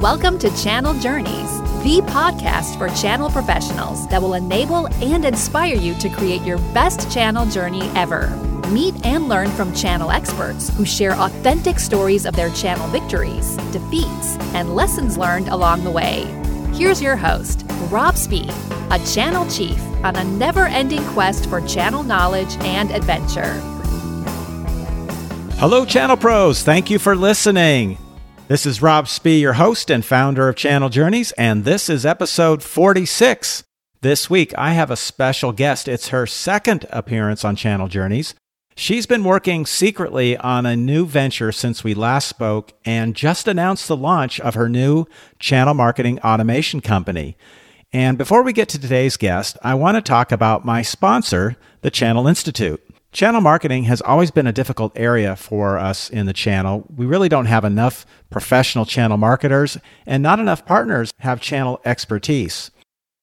Welcome to Channel Journeys, the podcast for channel professionals that will enable and inspire you to create your best channel journey ever. Meet and learn from channel experts who share authentic stories of their channel victories, defeats, and lessons learned along the way. Here's your host, Rob Spee, a channel chief on a never ending quest for channel knowledge and adventure. Hello, Channel Pros. Thank you for listening. This is Rob Spee, your host and founder of Channel Journeys, and this is episode 46. This week, I have a special guest. It's her second appearance on Channel Journeys. She's been working secretly on a new venture since we last spoke and just announced the launch of her new channel marketing automation company. And before we get to today's guest, I want to talk about my sponsor, the Channel Institute. Channel marketing has always been a difficult area for us in the channel. We really don't have enough professional channel marketers, and not enough partners have channel expertise.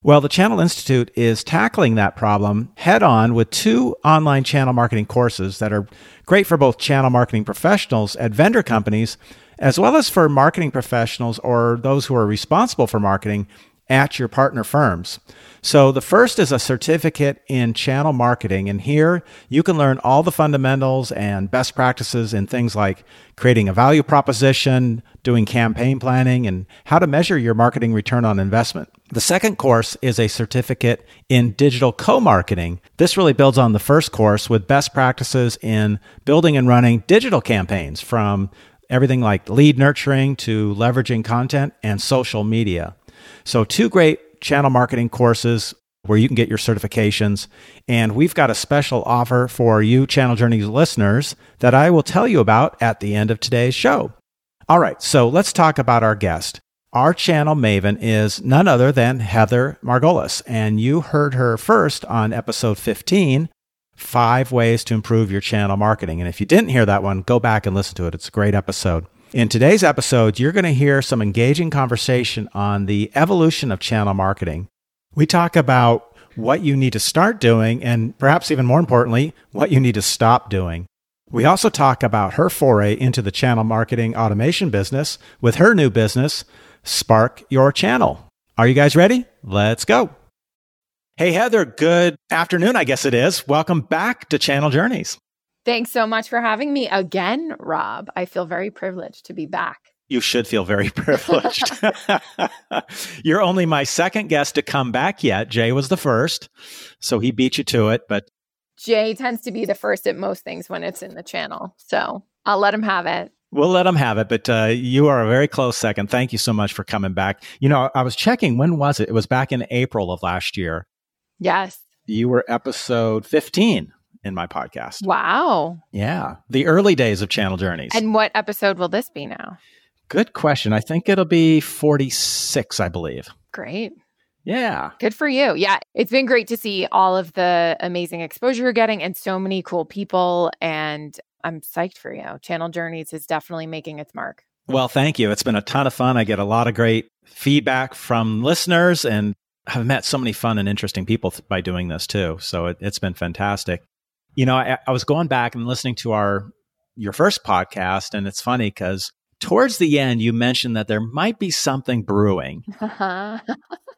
Well, the Channel Institute is tackling that problem head on with two online channel marketing courses that are great for both channel marketing professionals at vendor companies, as well as for marketing professionals or those who are responsible for marketing at your partner firms. So the first is a certificate in channel marketing. And here you can learn all the fundamentals and best practices in things like creating a value proposition, doing campaign planning, and how to measure your marketing return on investment. The second course is a certificate in digital co-marketing. This really builds on the first course with best practices in building and running digital campaigns from everything like lead nurturing to leveraging content and social media. So, two great channel marketing courses where you can get your certifications. And we've got a special offer for you, Channel Journeys listeners, that I will tell you about at the end of today's show. All right, so let's talk about our guest. Our channel maven is none other than Heather Margolis, and you heard her first on episode 15 Five Ways to Improve Your Channel Marketing. And if you didn't hear that one, go back and listen to it. It's a great episode. In today's episode, you're going to hear some engaging conversation on the evolution of channel marketing. We talk about what you need to start doing, and perhaps even more importantly, what you need to stop doing. We also talk about her foray into the channel marketing automation business with her new business, Spark Your Channel. Are you guys ready? Let's go. Hey, Heather, good afternoon, I guess it is. Welcome back to Channel Journeys. Thanks so much for having me again, Rob. I feel very privileged to be back. You should feel very privileged. You're only my second guest to come back yet. Jay was the first, so he beat you to it. But Jay tends to be the first at most things when it's in the channel. So I'll let him have it. We'll let him have it, but uh, you are a very close second. Thank you so much for coming back. You know, I was checking, when was it? It was back in April of last year. Yes. You were episode 15 in my podcast. Wow. Yeah. The early days of Channel Journeys. And what episode will this be now? Good question. I think it'll be 46, I believe. Great. Yeah. Good for you. Yeah. It's been great to see all of the amazing exposure you're getting and so many cool people. And I'm psyched for you. Channel Journeys is definitely making its mark. Well, thank you. It's been a ton of fun. I get a lot of great feedback from listeners and have met so many fun and interesting people by doing this too. So it, has been fantastic. You know, I, I was going back and listening to our your first podcast, and it's funny because towards the end you mentioned that there might be something brewing. I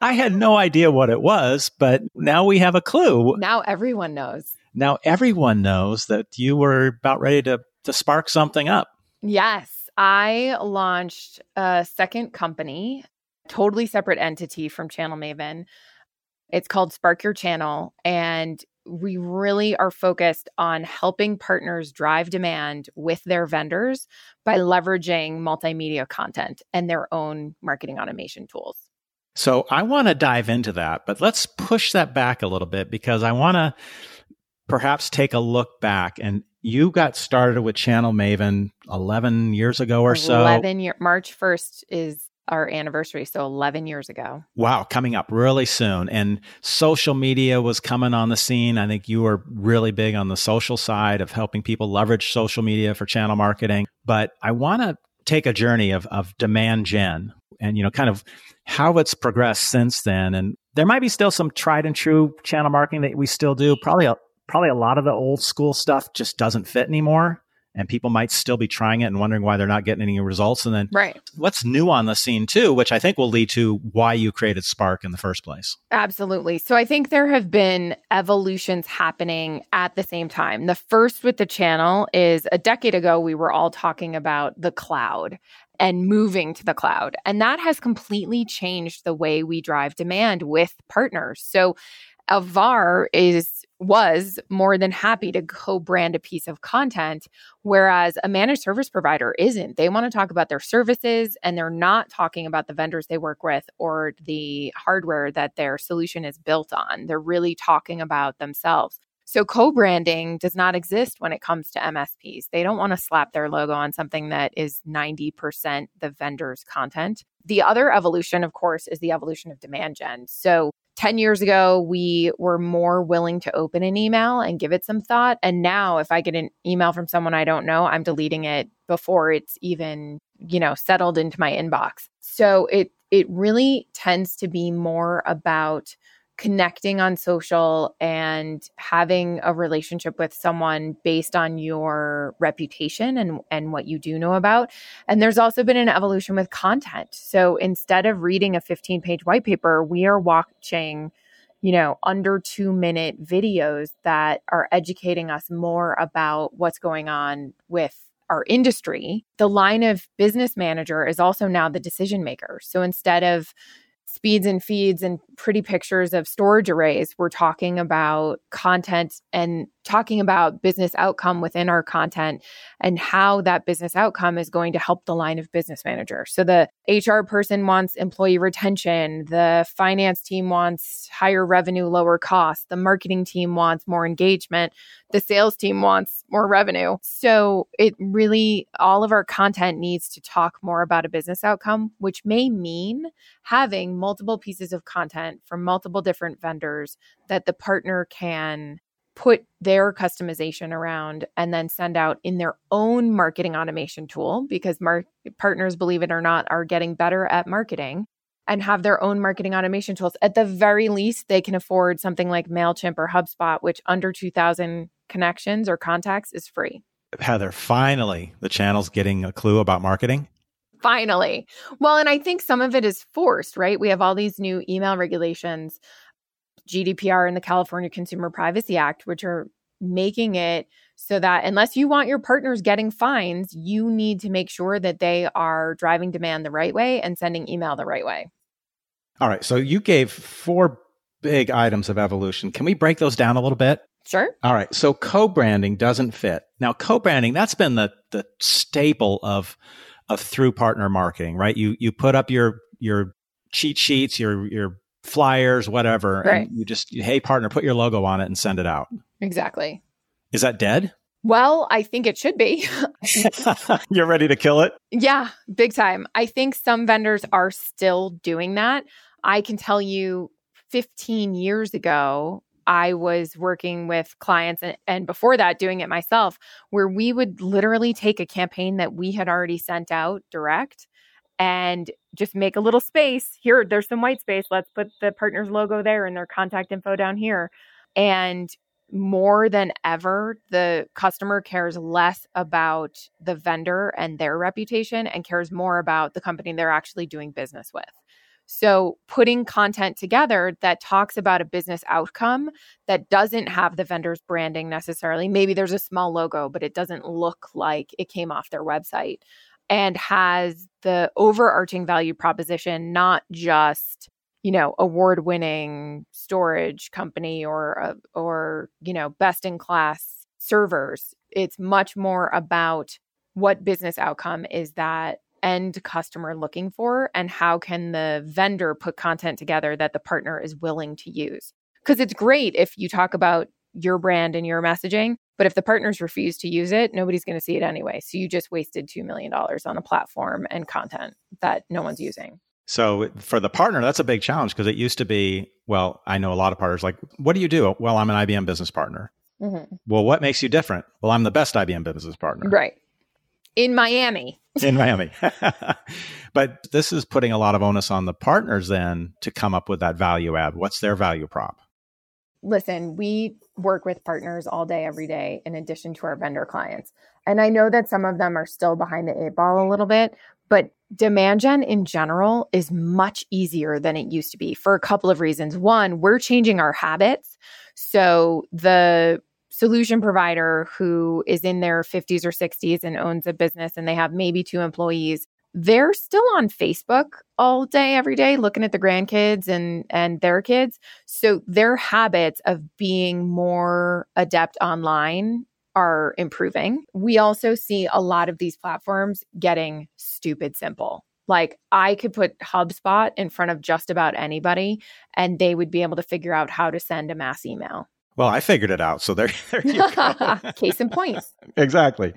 had no idea what it was, but now we have a clue. Now everyone knows. Now everyone knows that you were about ready to to spark something up. Yes. I launched a second company, totally separate entity from Channel Maven. It's called Spark Your Channel. And we really are focused on helping partners drive demand with their vendors by leveraging multimedia content and their own marketing automation tools. So I want to dive into that, but let's push that back a little bit because I want to perhaps take a look back and you got started with Channel Maven 11 years ago or so. 11 year March 1st is our anniversary. So 11 years ago. Wow, coming up really soon. And social media was coming on the scene. I think you were really big on the social side of helping people leverage social media for channel marketing. But I want to take a journey of, of demand gen and, you know, kind of how it's progressed since then. And there might be still some tried and true channel marketing that we still do. Probably a, probably a lot of the old school stuff just doesn't fit anymore. And people might still be trying it and wondering why they're not getting any results. And then right. what's new on the scene too, which I think will lead to why you created Spark in the first place. Absolutely. So I think there have been evolutions happening at the same time. The first with the channel is a decade ago, we were all talking about the cloud and moving to the cloud. And that has completely changed the way we drive demand with partners. So a VAR is was more than happy to co-brand a piece of content whereas a managed service provider isn't they want to talk about their services and they're not talking about the vendors they work with or the hardware that their solution is built on they're really talking about themselves so co-branding does not exist when it comes to MSPs. They don't want to slap their logo on something that is 90% the vendor's content. The other evolution, of course, is the evolution of demand gen. So 10 years ago, we were more willing to open an email and give it some thought. And now, if I get an email from someone I don't know, I'm deleting it before it's even, you know, settled into my inbox. So it, it really tends to be more about connecting on social and having a relationship with someone based on your reputation and and what you do know about. And there's also been an evolution with content. So instead of reading a 15 page white paper we are watching you know under 2 minute videos that are educating us more about what's going on with our industry. The line of business manager is also now the decision maker. So instead of speeds and feeds and pretty pictures of storage arrays. We're talking about content and talking about business outcome within our content and how that business outcome is going to help the line of business manager. So the HR person wants employee retention, the finance team wants higher revenue, lower cost, the marketing team wants more engagement, the sales team wants more revenue. So it really all of our content needs to talk more about a business outcome, which may mean having multiple pieces of content from multiple different vendors that the partner can put their customization around and then send out in their own marketing automation tool because mar- partners believe it or not are getting better at marketing and have their own marketing automation tools. At the very least they can afford something like mailchimp or hubspot which under 2000 connections or contacts is free. Heather finally the channel's getting a clue about marketing finally well and i think some of it is forced right we have all these new email regulations GDPR and the California Consumer Privacy Act, which are making it so that unless you want your partners getting fines, you need to make sure that they are driving demand the right way and sending email the right way. All right. So you gave four big items of evolution. Can we break those down a little bit? Sure. All right. So co-branding doesn't fit. Now co-branding, that's been the the staple of of through partner marketing, right? You you put up your your cheat sheets, your your flyers, whatever. Right. you just, hey, partner, put your logo on it and send it out. Exactly. Is that dead? Well, I think it should be. You're ready to kill it? Yeah, big time. I think some vendors are still doing that. I can tell you 15 years ago, I was working with clients and, and, before that doing it myself, where we would literally take a campaign that we had already sent out direct and just make a little space. Here, there's some white space. Let's put the partner's logo there and their contact info down here. And more than ever, the customer cares less about the vendor and their reputation and cares more about the company they're actually doing business with. So, putting content together that talks about a business outcome that doesn't have the vendor's branding necessarily. Maybe there's a small logo, but it doesn't look like it came off their website and has the overarching value proposition, not just you know award winning storage company or uh, or you know best in class servers it's much more about what business outcome is that end customer looking for and how can the vendor put content together that the partner is willing to use because it's great if you talk about your brand and your messaging. But if the partners refuse to use it, nobody's going to see it anyway. So you just wasted $2 million on a platform and content that no one's using. So for the partner, that's a big challenge because it used to be, well, I know a lot of partners like, what do you do? Well, I'm an IBM business partner. Mm-hmm. Well, what makes you different? Well, I'm the best IBM business partner. Right. In Miami. In Miami. but this is putting a lot of onus on the partners then to come up with that value add. What's their value prop? listen, we work with partners all day, every day, in addition to our vendor clients. And I know that some of them are still behind the eight ball a little bit, but demand gen in general is much easier than it used to be for a couple of reasons. One, we're changing our habits. So the solution provider who is in their 50s or 60s and owns a business and they have maybe two employees they're still on Facebook all day every day looking at the grandkids and and their kids. So their habits of being more adept online are improving. We also see a lot of these platforms getting stupid simple. Like I could put HubSpot in front of just about anybody and they would be able to figure out how to send a mass email. Well, I figured it out. So there, there you go. Case in point. exactly.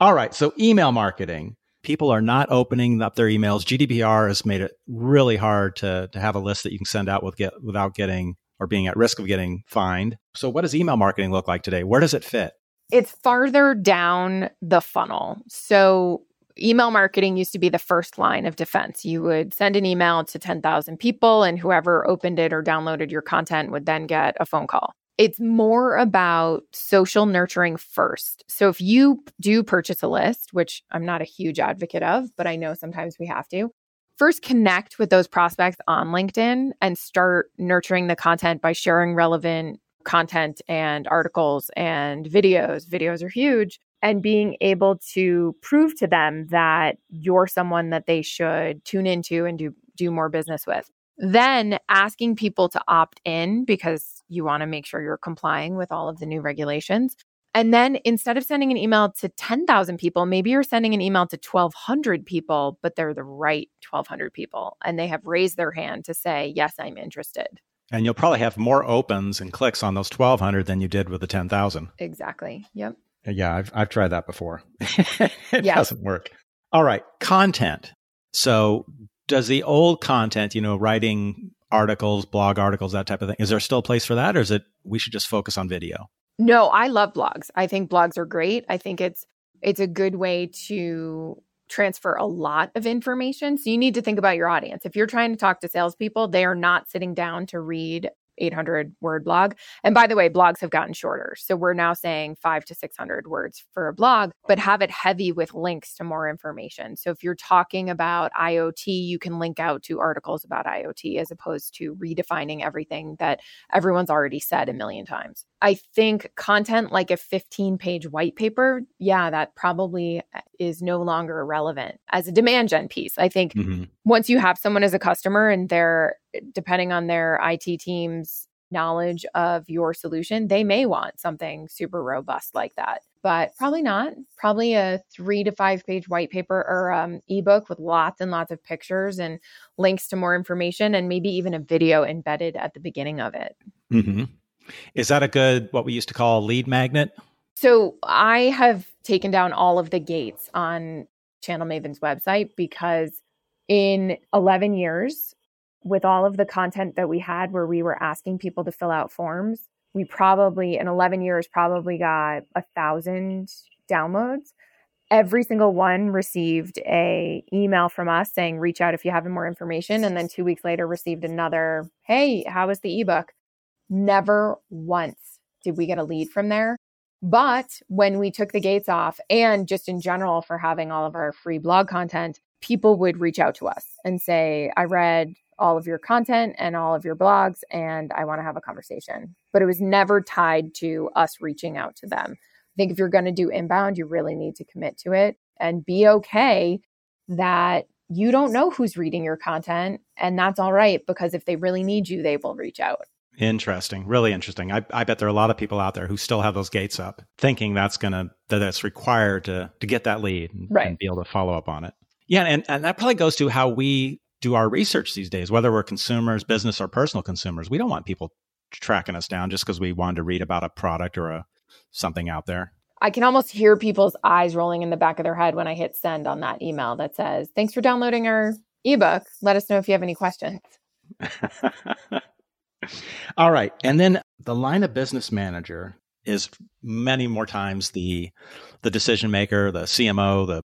All right. So email marketing. People are not opening up their emails. GDPR has made it really hard to, to have a list that you can send out with get, without getting or being at risk of getting fined. So what does email marketing look like today? Where does it fit? It's farther down the funnel. So email marketing used to be the first line of defense. You would send an email to 10,000 people, and whoever opened it or downloaded your content would then get a phone call. It's more about social nurturing first. So if you do purchase a list, which I'm not a huge advocate of, but I know sometimes we have to, first connect with those prospects on LinkedIn and start nurturing the content by sharing relevant content and articles and videos. Videos are huge and being able to prove to them that you're someone that they should tune into and do do more business with. Then asking people to opt in because you want to make sure you're complying with all of the new regulations. And then instead of sending an email to 10,000 people, maybe you're sending an email to 1,200 people, but they're the right 1,200 people and they have raised their hand to say, Yes, I'm interested. And you'll probably have more opens and clicks on those 1,200 than you did with the 10,000. Exactly. Yep. Uh, yeah, I've I've tried that before. it doesn't work. All right, content. So, does the old content, you know, writing articles, blog articles, that type of thing, is there still a place for that, or is it we should just focus on video? No, I love blogs. I think blogs are great. I think it's it's a good way to transfer a lot of information. So you need to think about your audience. If you're trying to talk to salespeople, they are not sitting down to read 800 word blog. And by the way, blogs have gotten shorter. So we're now saying five to 600 words for a blog, but have it heavy with links to more information. So if you're talking about IoT, you can link out to articles about IoT as opposed to redefining everything that everyone's already said a million times. I think content like a 15 page white paper, yeah, that probably uh, is no longer relevant as a demand gen piece. I think mm-hmm. once you have someone as a customer and they're depending on their IT team's knowledge of your solution, they may want something super robust like that. But probably not. Probably a three to five page white paper or um, ebook with lots and lots of pictures and links to more information, and maybe even a video embedded at the beginning of it. Mm-hmm. Is that a good, what we used to call lead magnet? So I have taken down all of the gates on Channel Maven's website because in 11 years, with all of the content that we had where we were asking people to fill out forms, we probably in 11 years probably got a thousand downloads. Every single one received a email from us saying reach out if you have more information and then 2 weeks later received another, "Hey, how was the ebook?" Never once did we get a lead from there. But when we took the gates off, and just in general for having all of our free blog content, people would reach out to us and say, I read all of your content and all of your blogs, and I want to have a conversation. But it was never tied to us reaching out to them. I think if you're going to do inbound, you really need to commit to it and be okay that you don't know who's reading your content. And that's all right because if they really need you, they will reach out. Interesting. Really interesting. I, I bet there are a lot of people out there who still have those gates up, thinking that's gonna that it's required to to get that lead and, right. and be able to follow up on it. Yeah, and, and that probably goes to how we do our research these days, whether we're consumers, business or personal consumers. We don't want people tracking us down just because we wanted to read about a product or a something out there. I can almost hear people's eyes rolling in the back of their head when I hit send on that email that says, Thanks for downloading our ebook. Let us know if you have any questions. All right. And then the line of business manager is many more times the the decision maker, the CMO, the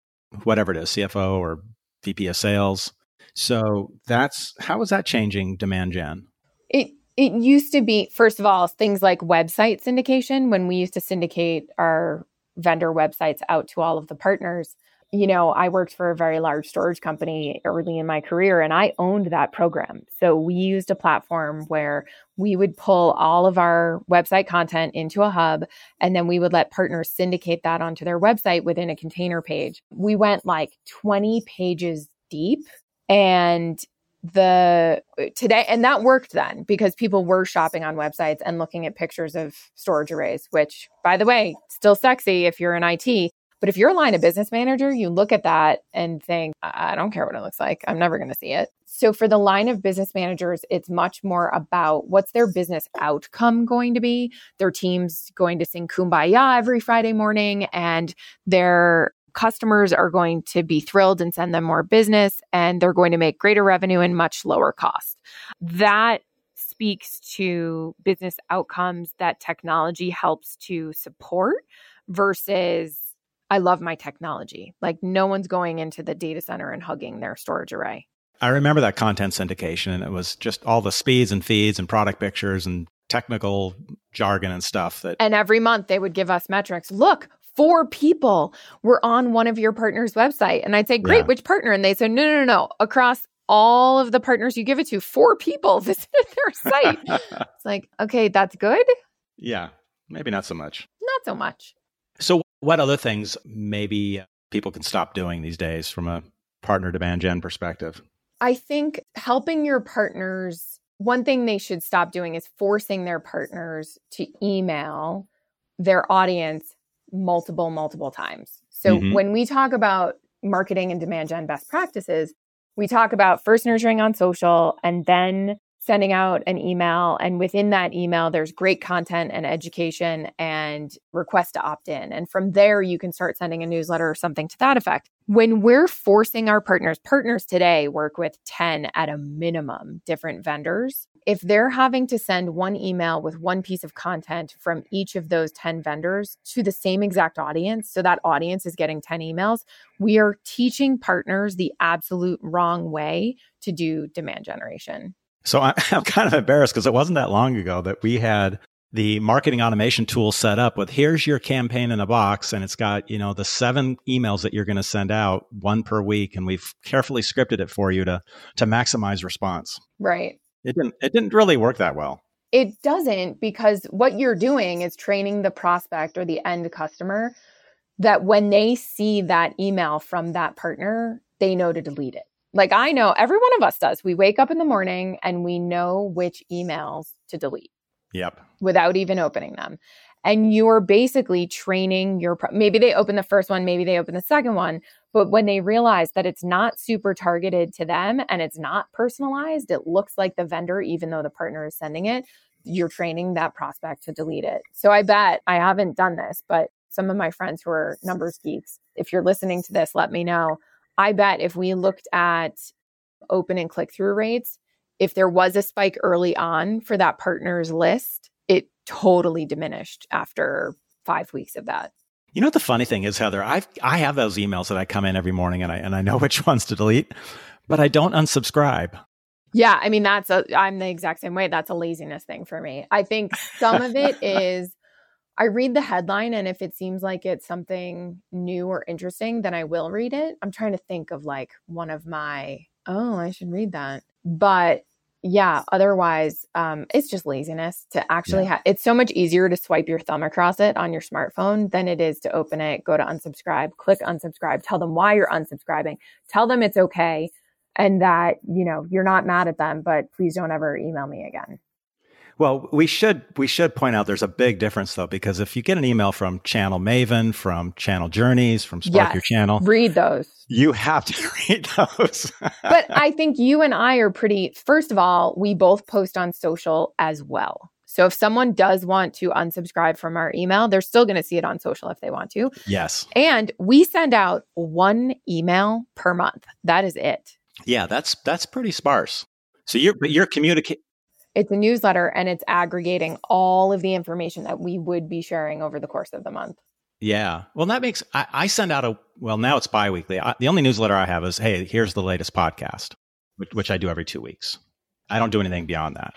whatever it is, CFO or VP of sales. So that's how is that changing demand gen? It it used to be first of all things like website syndication when we used to syndicate our vendor websites out to all of the partners you know, I worked for a very large storage company early in my career and I owned that program. So we used a platform where we would pull all of our website content into a hub and then we would let partners syndicate that onto their website within a container page. We went like 20 pages deep and the uh, today and that worked then because people were shopping on websites and looking at pictures of storage arrays which by the way still sexy if you're in IT but if you're a line of business manager, you look at that and think, I don't care what it looks like. I'm never going to see it. So for the line of business managers, it's much more about what's their business outcome going to be. Their team's going to sing kumbaya every Friday morning and their customers are going to be thrilled and send them more business and they're going to make greater revenue and much lower cost. That speaks to business outcomes that technology helps to support versus I love my technology. Like no one's going into the data center and hugging their storage array. I remember that content syndication and it was just all the speeds and feeds and product pictures and technical jargon and stuff that And every month they would give us metrics. Look, four people were on one of your partners' website. And I'd say, Great, yeah. which partner? And they said, No, no, no, no. Across all of the partners you give it to, four people visited their site. it's like, okay, that's good. Yeah. Maybe not so much. Not so much. So what other things maybe people can stop doing these days from a partner demand gen perspective? I think helping your partners, one thing they should stop doing is forcing their partners to email their audience multiple, multiple times. So mm-hmm. when we talk about marketing and demand gen best practices, we talk about first nurturing on social and then sending out an email. And within that email, there's great content and education and request to opt in. And from there, you can start sending a newsletter or something to that effect. When we're forcing our partners, partners today work with 10 at a minimum different vendors. If they're having to send one email with one piece of content from each of those 10 vendors to the same exact audience, so that audience is getting 10 emails, we are teaching partners the absolute wrong way to do demand generation. So I, am kind of embarrassed because it wasn't that long ago that we had the marketing automation tool set up with here's your campaign in a box and it's got you know the seven emails that you're going to send out one per week and we've carefully scripted it for you to to maximize response. Right. It didn't it didn't really work that well. It doesn't because what you're doing is training the prospect or the end customer that when they see that email from that partner they know to delete it like I know every one of us does. We wake up in the morning and we know which emails to delete. Yep. Without even opening them. And you're basically training your, pro- maybe they open the first one, maybe they open the second one. But when they realize that it's not super targeted to them and it's not personalized, it looks like the vendor, even though the partner is sending it, you're training that prospect to delete it. So I bet I haven't done this, but some of my friends who are numbers geeks, if you're listening to this, let me know I bet if we looked at open and click through rates, if there was a spike early on for that partners list, it totally diminished after five weeks of that. You know what the funny thing is, Heather? I I have those emails that I come in every morning and I and I know which ones to delete, but I don't unsubscribe. Yeah, I mean that's a I'm the exact same way. That's a laziness thing for me. I think some of it is I read the headline, and if it seems like it's something new or interesting, then I will read it. I'm trying to think of like one of my, oh, I should read that. But yeah, otherwise, um, it's just laziness to actually yeah. have. It's so much easier to swipe your thumb across it on your smartphone than it is to open it, go to unsubscribe, click unsubscribe, tell them why you're unsubscribing, tell them it's okay, and that you know you're not mad at them, but please don't ever email me again. Well, we should we should point out there's a big difference though because if you get an email from Channel Maven, from Channel Journeys, from Spark yes, Your Channel, read those. You have to read those. but I think you and I are pretty. First of all, we both post on social as well. So if someone does want to unsubscribe from our email, they're still going to see it on social if they want to. Yes. And we send out one email per month. That is it. Yeah, that's that's pretty sparse. So you're but you're communicating it's a newsletter and it's aggregating all of the information that we would be sharing over the course of the month. Yeah. Well, that makes, I, I send out a, well, now it's biweekly. I, the only newsletter I have is, hey, here's the latest podcast, which, which I do every two weeks. I don't do anything beyond that.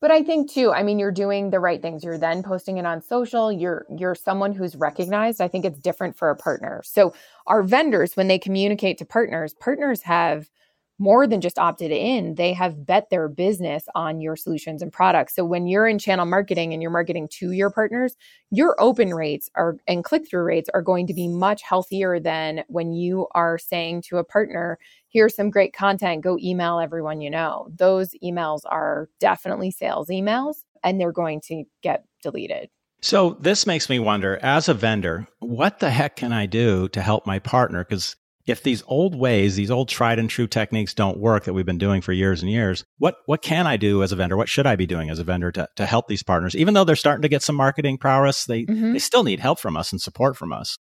But I think too, I mean, you're doing the right things. You're then posting it on social. You're you're someone who's recognized. I think it's different for a partner. So our vendors, when they communicate to partners, partners have more than just opted in, they have bet their business on your solutions and products. So when you're in channel marketing and you're marketing to your partners, your open rates are and click-through rates are going to be much healthier than when you are saying to a partner, here's some great content, go email everyone you know. Those emails are definitely sales emails and they're going to get deleted. So this makes me wonder as a vendor, what the heck can I do to help my partner because if these old ways, these old tried and true techniques don't work that we've been doing for years and years, what what can I do as a vendor? What should I be doing as a vendor to, to help these partners? Even though they're starting to get some marketing prowess, they mm-hmm. they still need help from us and support from us.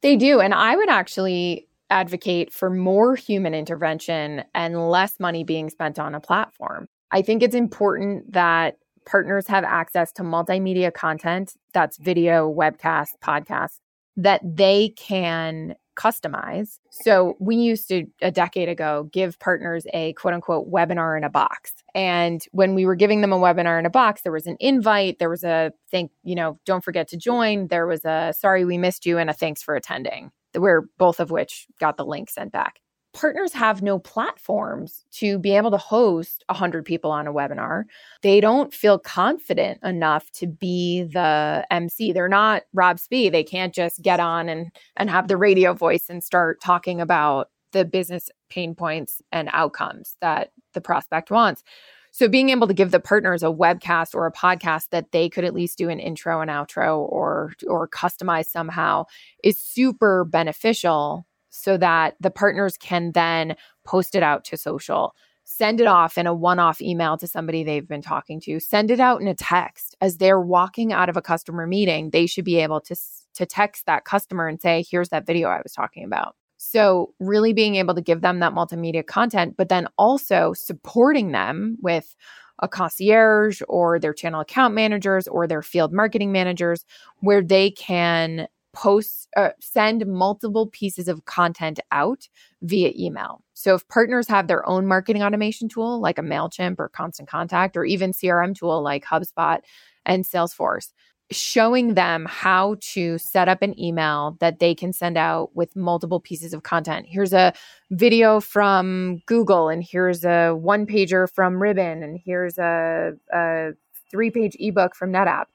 They do. And I would actually advocate for more human intervention and less money being spent on a platform. I think it's important that partners have access to multimedia content that's video, webcast, podcast that they can customize. So we used to a decade ago give partners a quote unquote webinar in a box. And when we were giving them a webinar in a box, there was an invite, there was a thank, you know, don't forget to join, there was a sorry we missed you and a thanks for attending. Where both of which got the link sent back partners have no platforms to be able to host 100 people on a webinar. They don't feel confident enough to be the MC. They're not Rob Spee. They can't just get on and and have the radio voice and start talking about the business pain points and outcomes that the prospect wants. So being able to give the partners a webcast or a podcast that they could at least do an intro and outro or or customize somehow is super beneficial so that the partners can then post it out to social, send it off in a one off email to somebody they've been talking to, send it out in a text. As they're walking out of a customer meeting, they should be able to, to text that customer and say, here's that video I was talking about. So, really being able to give them that multimedia content, but then also supporting them with a concierge or their channel account managers or their field marketing managers, where they can post uh, send multiple pieces of content out via email. So if partners have their own marketing automation tool like a Mailchimp or Constant Contact or even CRM tool like HubSpot and Salesforce, showing them how to set up an email that they can send out with multiple pieces of content. Here's a video from Google, and here's a one pager from Ribbon, and here's a, a three page ebook from NetApp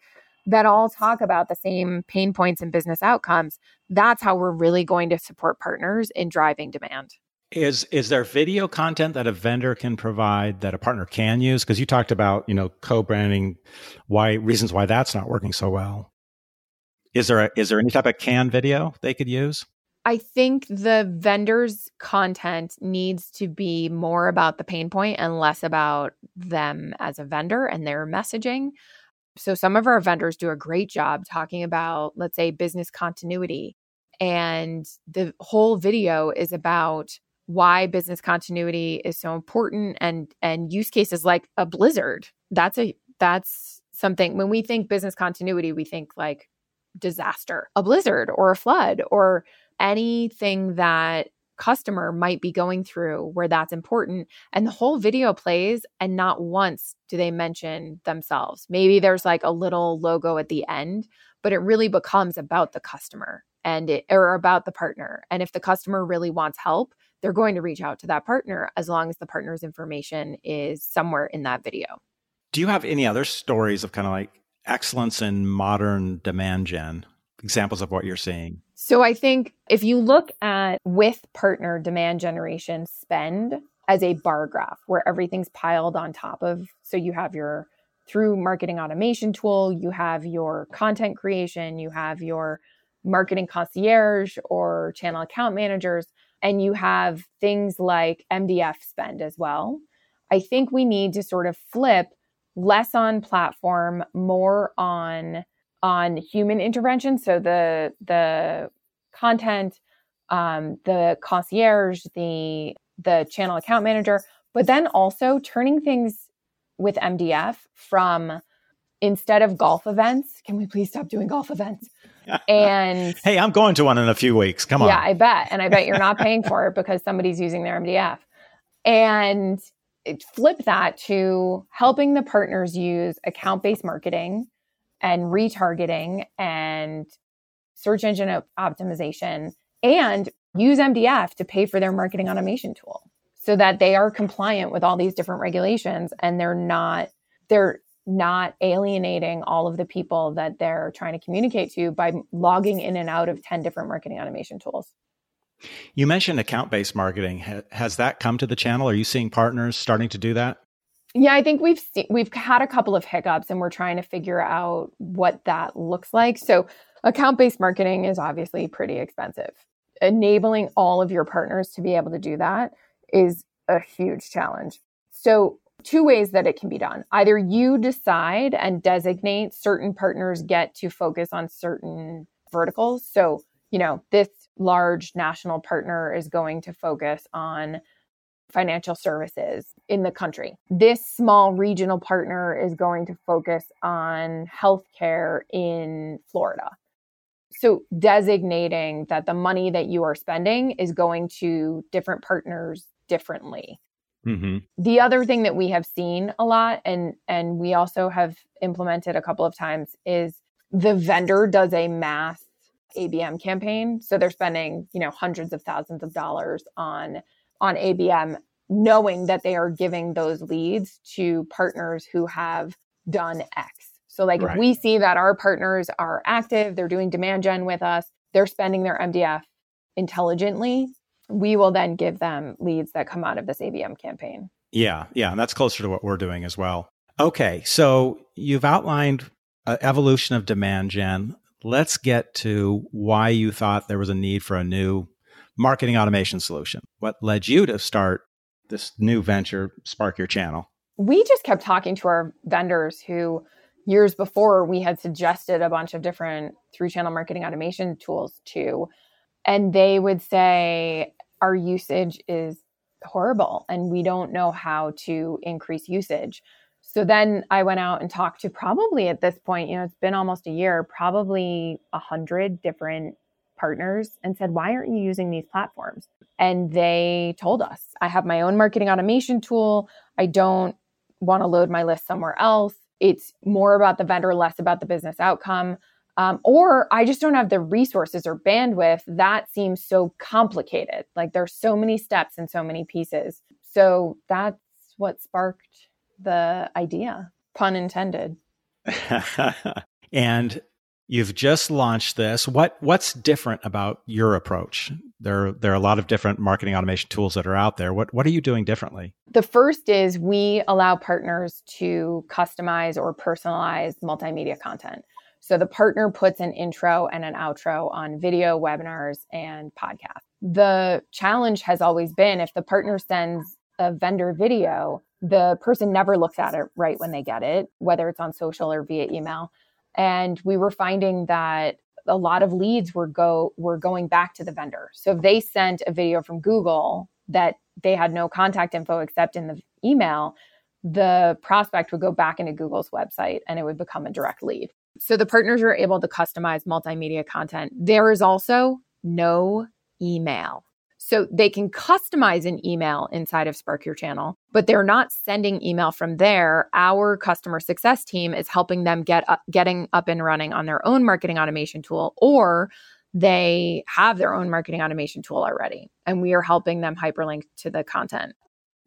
that all talk about the same pain points and business outcomes, that's how we're really going to support partners in driving demand. Is is there video content that a vendor can provide that a partner can use? Because you talked about you know co-branding, why reasons why that's not working so well. Is there a, is there any type of can video they could use? I think the vendor's content needs to be more about the pain point and less about them as a vendor and their messaging. So some of our vendors do a great job talking about, let's say, business continuity. And the whole video is about why business continuity is so important and and use cases like a blizzard. That's a that's something when we think business continuity, we think like disaster, a blizzard or a flood or anything that customer might be going through where that's important. And the whole video plays, and not once do they mention themselves. Maybe there's like a little logo at the end, but it really becomes about the customer and it, or about the partner. And if the customer really wants help, they're going to reach out to that partner as long as the partner's information is somewhere in that video. Do you have any other stories of kind of like excellence in modern demand gen? Examples of what you're seeing? So I think if you look at with partner demand generation spend as a bar graph where everything's piled on top of, so you have your through marketing automation tool, you have your content creation, you have your marketing concierge or channel account managers, and you have things like MDF spend as well. I think we need to sort of flip less on platform, more on on human intervention. So the the content, um, the concierge, the the channel account manager, but then also turning things with MDF from instead of golf events. Can we please stop doing golf events? And hey, I'm going to one in a few weeks. Come on. Yeah, I bet. And I bet you're not paying for it because somebody's using their MDF. And flip that to helping the partners use account based marketing and retargeting and search engine optimization and use MDF to pay for their marketing automation tool so that they are compliant with all these different regulations and they're not they're not alienating all of the people that they're trying to communicate to by logging in and out of 10 different marketing automation tools. You mentioned account based marketing. Has that come to the channel? Are you seeing partners starting to do that? Yeah, I think we've seen, we've had a couple of hiccups and we're trying to figure out what that looks like. So, account based marketing is obviously pretty expensive. Enabling all of your partners to be able to do that is a huge challenge. So, two ways that it can be done. Either you decide and designate certain partners get to focus on certain verticals. So, you know, this large national partner is going to focus on financial services in the country. This small regional partner is going to focus on healthcare in Florida. So, designating that the money that you are spending is going to different partners differently. Mm-hmm. The other thing that we have seen a lot, and and we also have implemented a couple of times, is the vendor does a mass ABM campaign. So they're spending, you know, hundreds of thousands of dollars on on ABM, knowing that they are giving those leads to partners who have done X. So like right. if we see that our partners are active, they're doing demand gen with us, they're spending their MDF intelligently, we will then give them leads that come out of this ABM campaign. Yeah, yeah, and that's closer to what we're doing as well. Okay, so you've outlined uh, evolution of demand gen let's get to why you thought there was a need for a new marketing automation solution. What led you to start this new venture, Spark Your Channel? We just kept talking to our vendors who years before we had suggested a bunch of different through channel marketing automation tools to. And they would say, our usage is horrible and we don't know how to increase usage. So then I went out and talked to probably at this point, you know, it's been almost a year, probably a hundred different partners and said, why aren't you using these platforms? And they told us, I have my own marketing automation tool. I don't want to load my list somewhere else. It's more about the vendor, less about the business outcome. Um, or I just don't have the resources or bandwidth. That seems so complicated. Like there's so many steps and so many pieces. So that's what sparked the idea, pun intended. and you've just launched this. What what's different about your approach? There there are a lot of different marketing automation tools that are out there. What what are you doing differently? The first is we allow partners to customize or personalize multimedia content. So the partner puts an intro and an outro on video, webinars, and podcasts. The challenge has always been if the partner sends a vendor video, the person never looks at it right when they get it, whether it's on social or via email. And we were finding that a lot of leads were go were going back to the vendor. So if they sent a video from Google that they had no contact info except in the email, the prospect would go back into Google's website and it would become a direct lead. So the partners are able to customize multimedia content. There is also no email. So they can customize an email inside of Spark Your Channel, but they're not sending email from there. Our customer success team is helping them get up, getting up and running on their own marketing automation tool or they have their own marketing automation tool already and we are helping them hyperlink to the content.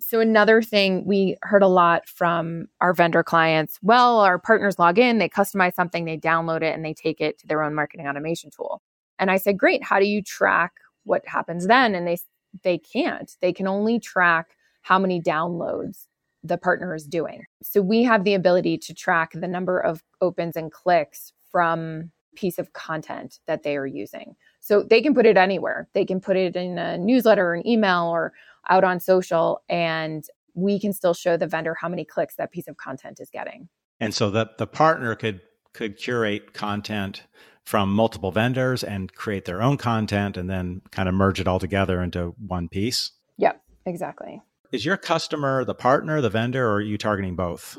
So another thing we heard a lot from our vendor clients, well, our partners log in, they customize something, they download it and they take it to their own marketing automation tool. And I said, "Great, how do you track what happens then and they they can't. They can only track how many downloads the partner is doing. So we have the ability to track the number of opens and clicks from piece of content that they are using. So they can put it anywhere. They can put it in a newsletter or an email or out on social and we can still show the vendor how many clicks that piece of content is getting. And so that the partner could could curate content from multiple vendors and create their own content and then kind of merge it all together into one piece? Yep, exactly. Is your customer the partner, the vendor, or are you targeting both?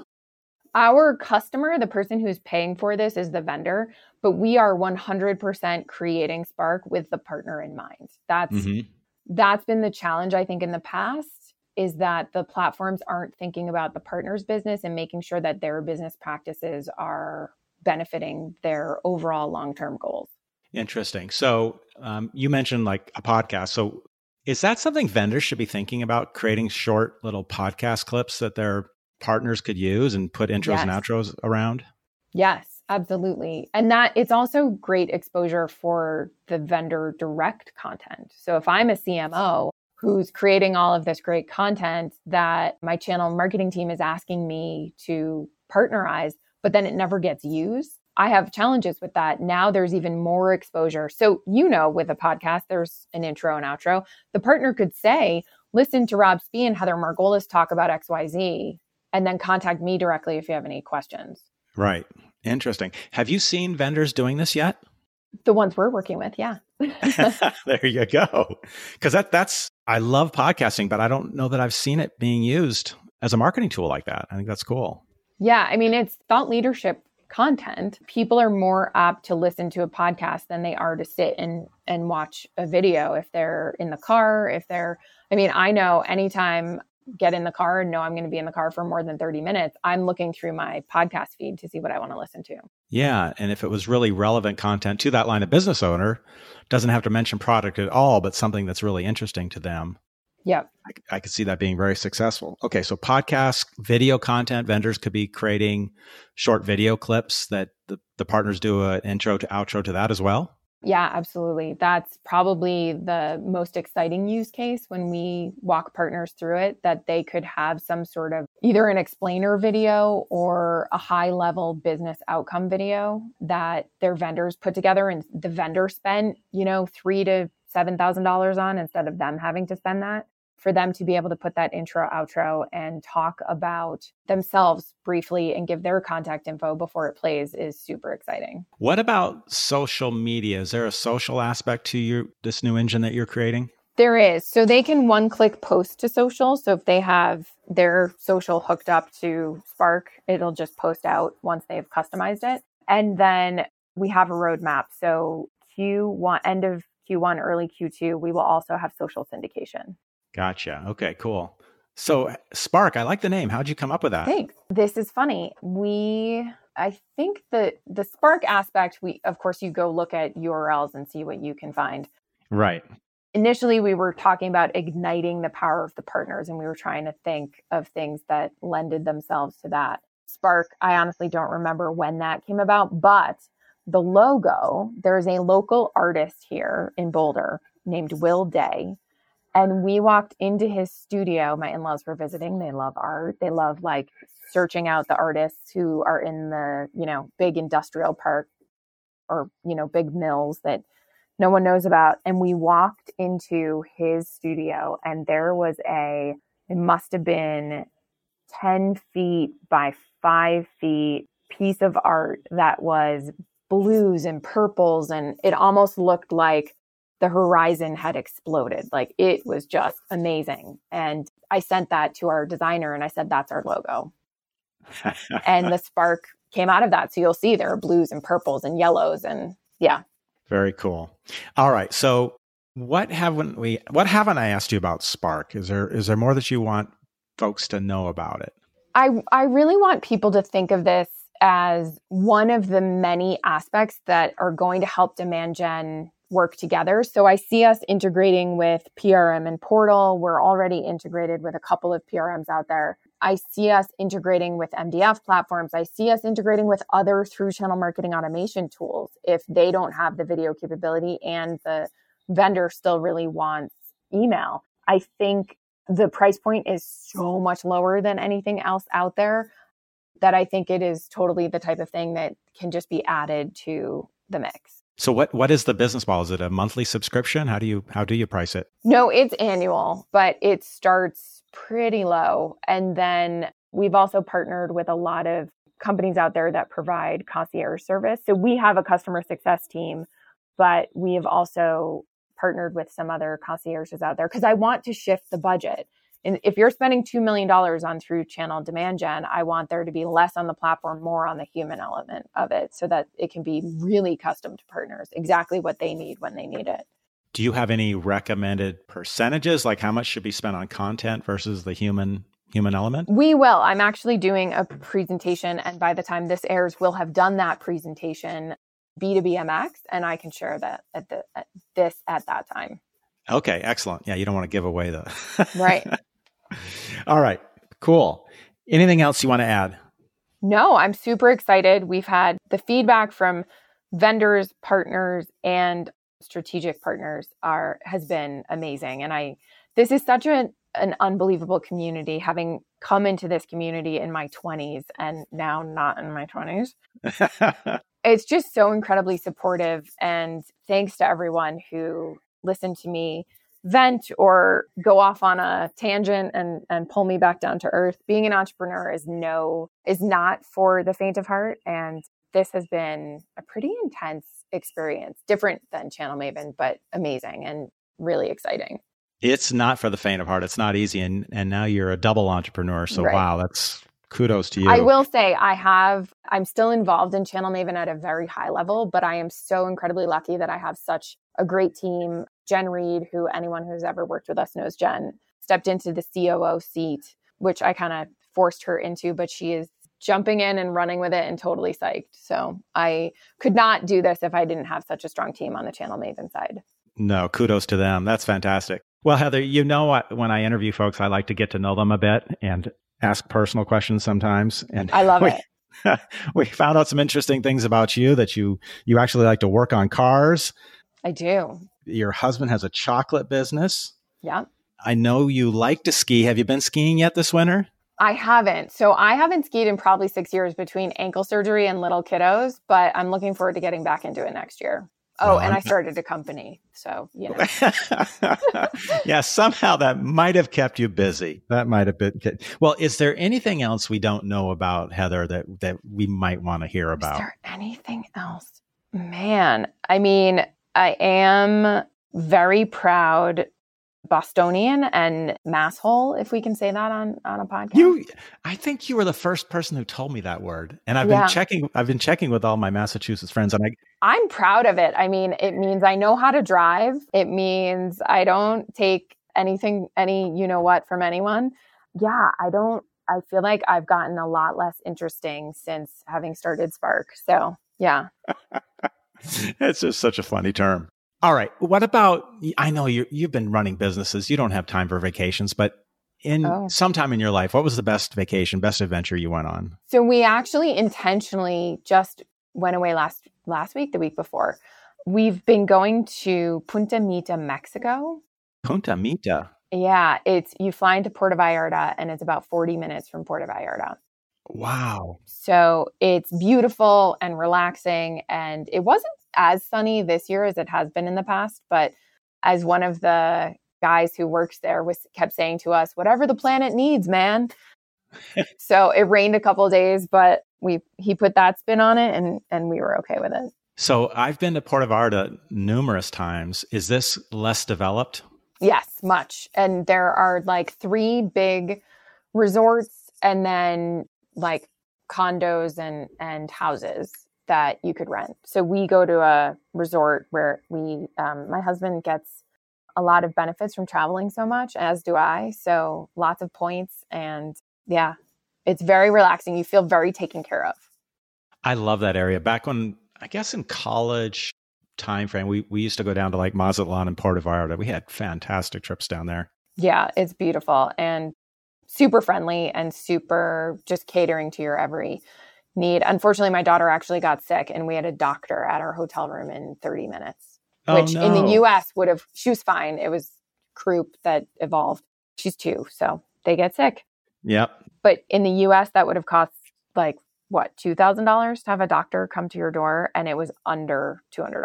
Our customer, the person who's paying for this, is the vendor, but we are 100% creating Spark with the partner in mind. That's mm-hmm. that's been the challenge I think in the past is that the platforms aren't thinking about the partner's business and making sure that their business practices are benefiting their overall long term goals. Interesting. So um, you mentioned like a podcast. So is that something vendors should be thinking about creating short little podcast clips that their partners could use and put intros yes. and outros around? Yes, absolutely. And that it's also great exposure for the vendor direct content. So if I'm a CMO who's creating all of this great content that my channel marketing team is asking me to partnerize, but then it never gets used, I have challenges with that. Now there's even more exposure. So, you know, with a podcast, there's an intro and outro. The partner could say, listen to Rob Spee and Heather Margolis talk about XYZ, and then contact me directly if you have any questions. Right. Interesting. Have you seen vendors doing this yet? The ones we're working with, yeah. there you go. Because that that's I love podcasting, but I don't know that I've seen it being used as a marketing tool like that. I think that's cool. Yeah, I mean it's thought leadership content, people are more apt to listen to a podcast than they are to sit and and watch a video if they're in the car, if they're I mean, I know anytime get in the car and know I'm going to be in the car for more than 30 minutes, I'm looking through my podcast feed to see what I want to listen to. Yeah, and if it was really relevant content to that line of business owner, doesn't have to mention product at all, but something that's really interesting to them, yeah. I, I could see that being very successful. Okay. So podcast, video content vendors could be creating short video clips that the, the partners do an intro to outro to that as well. Yeah, absolutely. That's probably the most exciting use case when we walk partners through it that they could have some sort of either an explainer video or a high level business outcome video that their vendors put together and the vendor spent, you know, three to $7,000 on instead of them having to spend that for them to be able to put that intro outro and talk about themselves briefly and give their contact info before it plays is super exciting. What about social media? Is there a social aspect to your this new engine that you're creating? There is. So they can one click post to social. So if they have their social hooked up to Spark, it'll just post out once they've customized it. And then we have a roadmap. So Q1 end of Q1, early Q2, we will also have social syndication. Gotcha. Okay, cool. So Spark, I like the name. How'd you come up with that? Thanks. This is funny. We I think that the Spark aspect, we of course you go look at URLs and see what you can find. Right. Initially, we were talking about igniting the power of the partners, and we were trying to think of things that lended themselves to that. Spark, I honestly don't remember when that came about, but the logo, there's a local artist here in Boulder named Will Day and we walked into his studio. My in laws were visiting. They love art. They love like searching out the artists who are in the, you know, big industrial park or, you know, big mills that no one knows about. And we walked into his studio and there was a, it must have been 10 feet by five feet piece of art that was blues and purples. And it almost looked like the horizon had exploded. Like it was just amazing. And I sent that to our designer and I said, that's our logo. and the spark came out of that. So you'll see there are blues and purples and yellows and yeah. Very cool. All right. So what haven't we what haven't I asked you about Spark? Is there is there more that you want folks to know about it? I I really want people to think of this as one of the many aspects that are going to help demand gen work together. So I see us integrating with PRM and Portal. We're already integrated with a couple of PRMs out there. I see us integrating with MDF platforms. I see us integrating with other through channel marketing automation tools if they don't have the video capability and the vendor still really wants email. I think the price point is so much lower than anything else out there that I think it is totally the type of thing that can just be added to the mix. So what what is the business model? Is it a monthly subscription? How do you how do you price it? No, it's annual, but it starts pretty low. And then we've also partnered with a lot of companies out there that provide concierge service. So we have a customer success team, but we have also partnered with some other concierges out there because I want to shift the budget. And if you're spending $2 million on through channel demand gen, I want there to be less on the platform, more on the human element of it so that it can be really custom to partners, exactly what they need when they need it. Do you have any recommended percentages, like how much should be spent on content versus the human human element? We will. I'm actually doing a presentation, and by the time this airs, we'll have done that presentation B2BMX, and I can share that at the at this at that time. Okay, excellent. Yeah, you don't want to give away the right. All right, cool. Anything else you want to add? No, I'm super excited. We've had the feedback from vendors, partners, and strategic partners are has been amazing. And I this is such an an unbelievable community having come into this community in my 20s and now not in my 20s. it's just so incredibly supportive and thanks to everyone who listened to me vent or go off on a tangent and and pull me back down to earth. Being an entrepreneur is no is not for the faint of heart and this has been a pretty intense experience, different than Channel Maven, but amazing and really exciting. It's not for the faint of heart. It's not easy and and now you're a double entrepreneur. So right. wow, that's kudos to you. I will say I have I'm still involved in Channel Maven at a very high level, but I am so incredibly lucky that I have such a great team Jen Reed, who anyone who's ever worked with us knows Jen, stepped into the COO seat, which I kind of forced her into, but she is jumping in and running with it and totally psyched. So I could not do this if I didn't have such a strong team on the Channel Maven side. No, kudos to them. That's fantastic. Well, Heather, you know what? When I interview folks, I like to get to know them a bit and ask personal questions sometimes. And I love we, it. we found out some interesting things about you that you you actually like to work on cars. I do your husband has a chocolate business. Yeah. I know you like to ski. Have you been skiing yet this winter? I haven't. So I haven't skied in probably six years between ankle surgery and little kiddos, but I'm looking forward to getting back into it next year. Oh, and I started a company. So, you know. yeah, somehow that might have kept you busy. That might have been. Well, is there anything else we don't know about Heather that, that we might want to hear about? Is there anything else? Man, I mean, I am very proud Bostonian and masshole, if we can say that on on a podcast. You, I think you were the first person who told me that word, and I've yeah. been checking. I've been checking with all my Massachusetts friends, and I. I'm proud of it. I mean, it means I know how to drive. It means I don't take anything, any you know what, from anyone. Yeah, I don't. I feel like I've gotten a lot less interesting since having started Spark. So yeah. it's just such a funny term. All right. What about, I know you you've been running businesses. You don't have time for vacations, but in oh. sometime in your life, what was the best vacation, best adventure you went on? So we actually intentionally just went away last last week, the week before. We've been going to Punta Mita, Mexico. Punta Mita. Yeah, it's you fly into Puerto Vallarta and it's about 40 minutes from Puerto Vallarta. Wow. So it's beautiful and relaxing. And it wasn't as sunny this year as it has been in the past. But as one of the guys who works there was kept saying to us, whatever the planet needs, man. so it rained a couple days, but we he put that spin on it and and we were okay with it. So I've been to Puerto Vallarta numerous times. Is this less developed? Yes, much. And there are like three big resorts and then like condos and and houses that you could rent. So we go to a resort where we um, my husband gets a lot of benefits from traveling so much as do I. So lots of points and yeah, it's very relaxing. You feel very taken care of. I love that area. Back when I guess in college time frame, we we used to go down to like Mazatlan and Puerto Vallarta. We had fantastic trips down there. Yeah, it's beautiful. And super friendly and super just catering to your every need. Unfortunately, my daughter actually got sick and we had a doctor at our hotel room in 30 minutes, oh, which no. in the US would have, she was fine. It was croup that evolved. She's two, so they get sick. Yep. But in the US, that would have cost like what, $2,000 to have a doctor come to your door and it was under $200.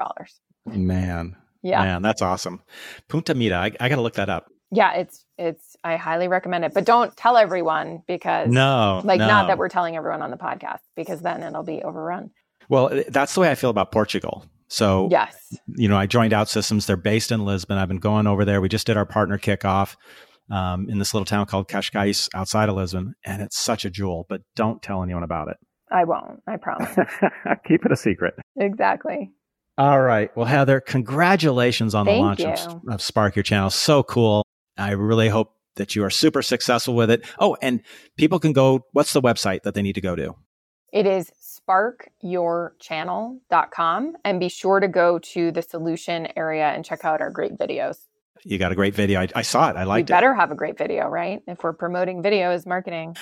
Man. Yeah. Man, that's awesome. Punta Mita. I, I got to look that up yeah, it's it's I highly recommend it, but don't tell everyone because no, like no. not that we're telling everyone on the podcast because then it'll be overrun. Well, that's the way I feel about Portugal. So yes, you know, I joined OutSystems. They're based in Lisbon. I've been going over there. We just did our partner kickoff um, in this little town called Cascais outside of Lisbon, and it's such a jewel. But don't tell anyone about it. I won't. I promise. Keep it a secret. Exactly. All right. Well, Heather, congratulations on Thank the launch of, of Spark Your Channel. So cool. I really hope that you are super successful with it. Oh, and people can go, what's the website that they need to go to? It is sparkyourchannel.com and be sure to go to the solution area and check out our great videos. You got a great video. I, I saw it. I liked it. we better have a great video, right? If we're promoting video as marketing.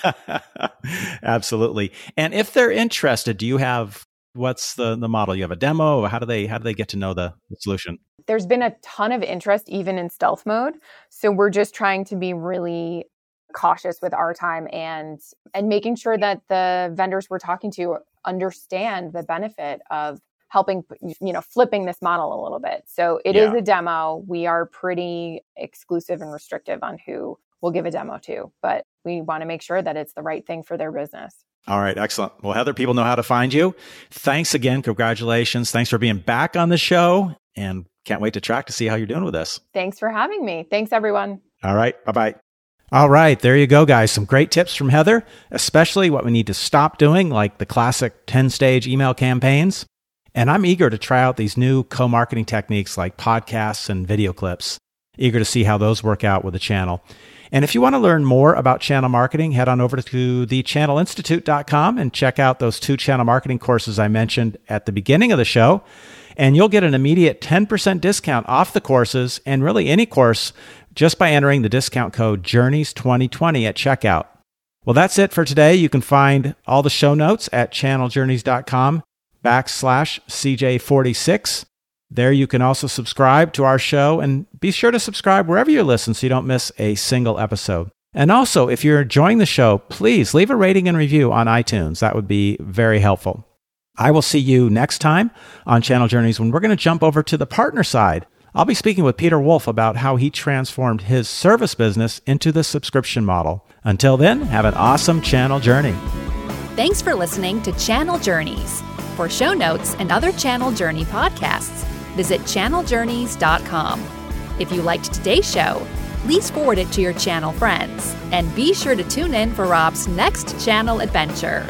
Absolutely. And if they're interested, do you have what's the the model? You have a demo? How do they how do they get to know the, the solution? There's been a ton of interest even in stealth mode. So we're just trying to be really cautious with our time and and making sure that the vendors we're talking to understand the benefit of helping you know flipping this model a little bit so it is Yeah. a demo we are pretty exclusive and restrictive on who we'll give a demo to but we want to make sure that it's the right thing for their business All right, excellent. Well, Heather, people know how to find you. Thanks again. Congratulations. Thanks for being back on the show and can't wait to track to see how you're doing with this. thanks for having me thanks everyone All right. Bye bye. All right. There you go, guys. Some great tips from Heather, especially what we need to stop doing, like the classic 10 stage email campaigns. And I'm eager to try out these new co marketing techniques like podcasts and video clips. Eager to see how those work out with the channel. And if you want to learn more about channel marketing, head on over to thechannelinstitute.com and check out those two channel marketing courses I mentioned at the beginning of the show. And you'll get an immediate 10% discount off the courses and really any course just by entering the discount code Journeys2020 at checkout. Well, that's it for today. You can find all the show notes at channeljourneys.com backslash CJ46. There you can also subscribe to our show and be sure to subscribe wherever you listen so you don't miss a single episode. And also, if you're enjoying the show, please leave a rating and review on iTunes. That would be very helpful. I will see you next time on Channel Journeys when we're going to jump over to the partner side. I'll be speaking with Peter Wolf about how he transformed his service business into the subscription model. Until then, have an awesome channel journey. Thanks for listening to Channel Journeys. For show notes and other Channel Journey podcasts, visit channeljourneys.com. If you liked today's show, please forward it to your channel friends and be sure to tune in for Rob's next channel adventure.